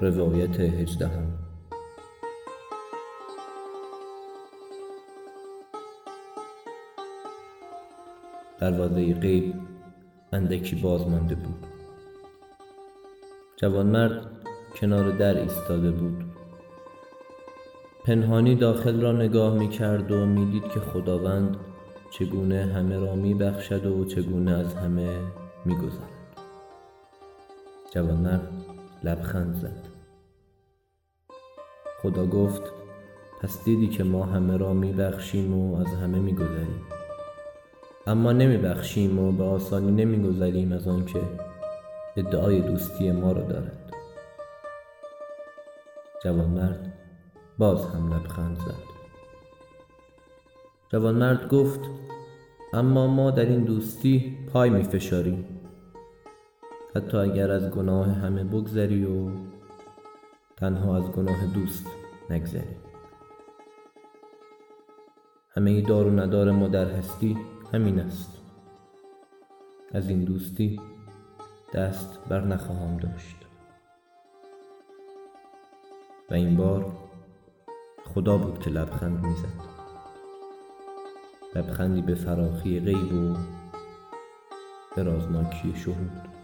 روایت هجدهم. دروازه غیب اندکی باز مانده بود. جوانمرد کنار در ایستاده بود. پنهانی داخل را نگاه می کرد و می دید که خداوند چگونه همه را می بخشد و چگونه از همه می گذرد جوانمرد لبخند زد. خدا گفت پس دیدی که ما همه را می بخشیم و از همه می گذریم اما نمی بخشیم و به آسانی نمی گذریم از آنکه ادعای دوستی ما را دارد. جوانمرد باز هم لبخند زد. جوانمرد گفت اما ما در این دوستی پای می فشاریم حتی اگر از گناه همه بگذری و تنها از گناه دوست نگذری. همه ای دار و ندار ما در هستی همین است. از این دوستی دست بر نخواهم داشت. و این بار خدا بود که لبخند می‌زد. لبخندی به فراخی غیب و به رازناکی شهود.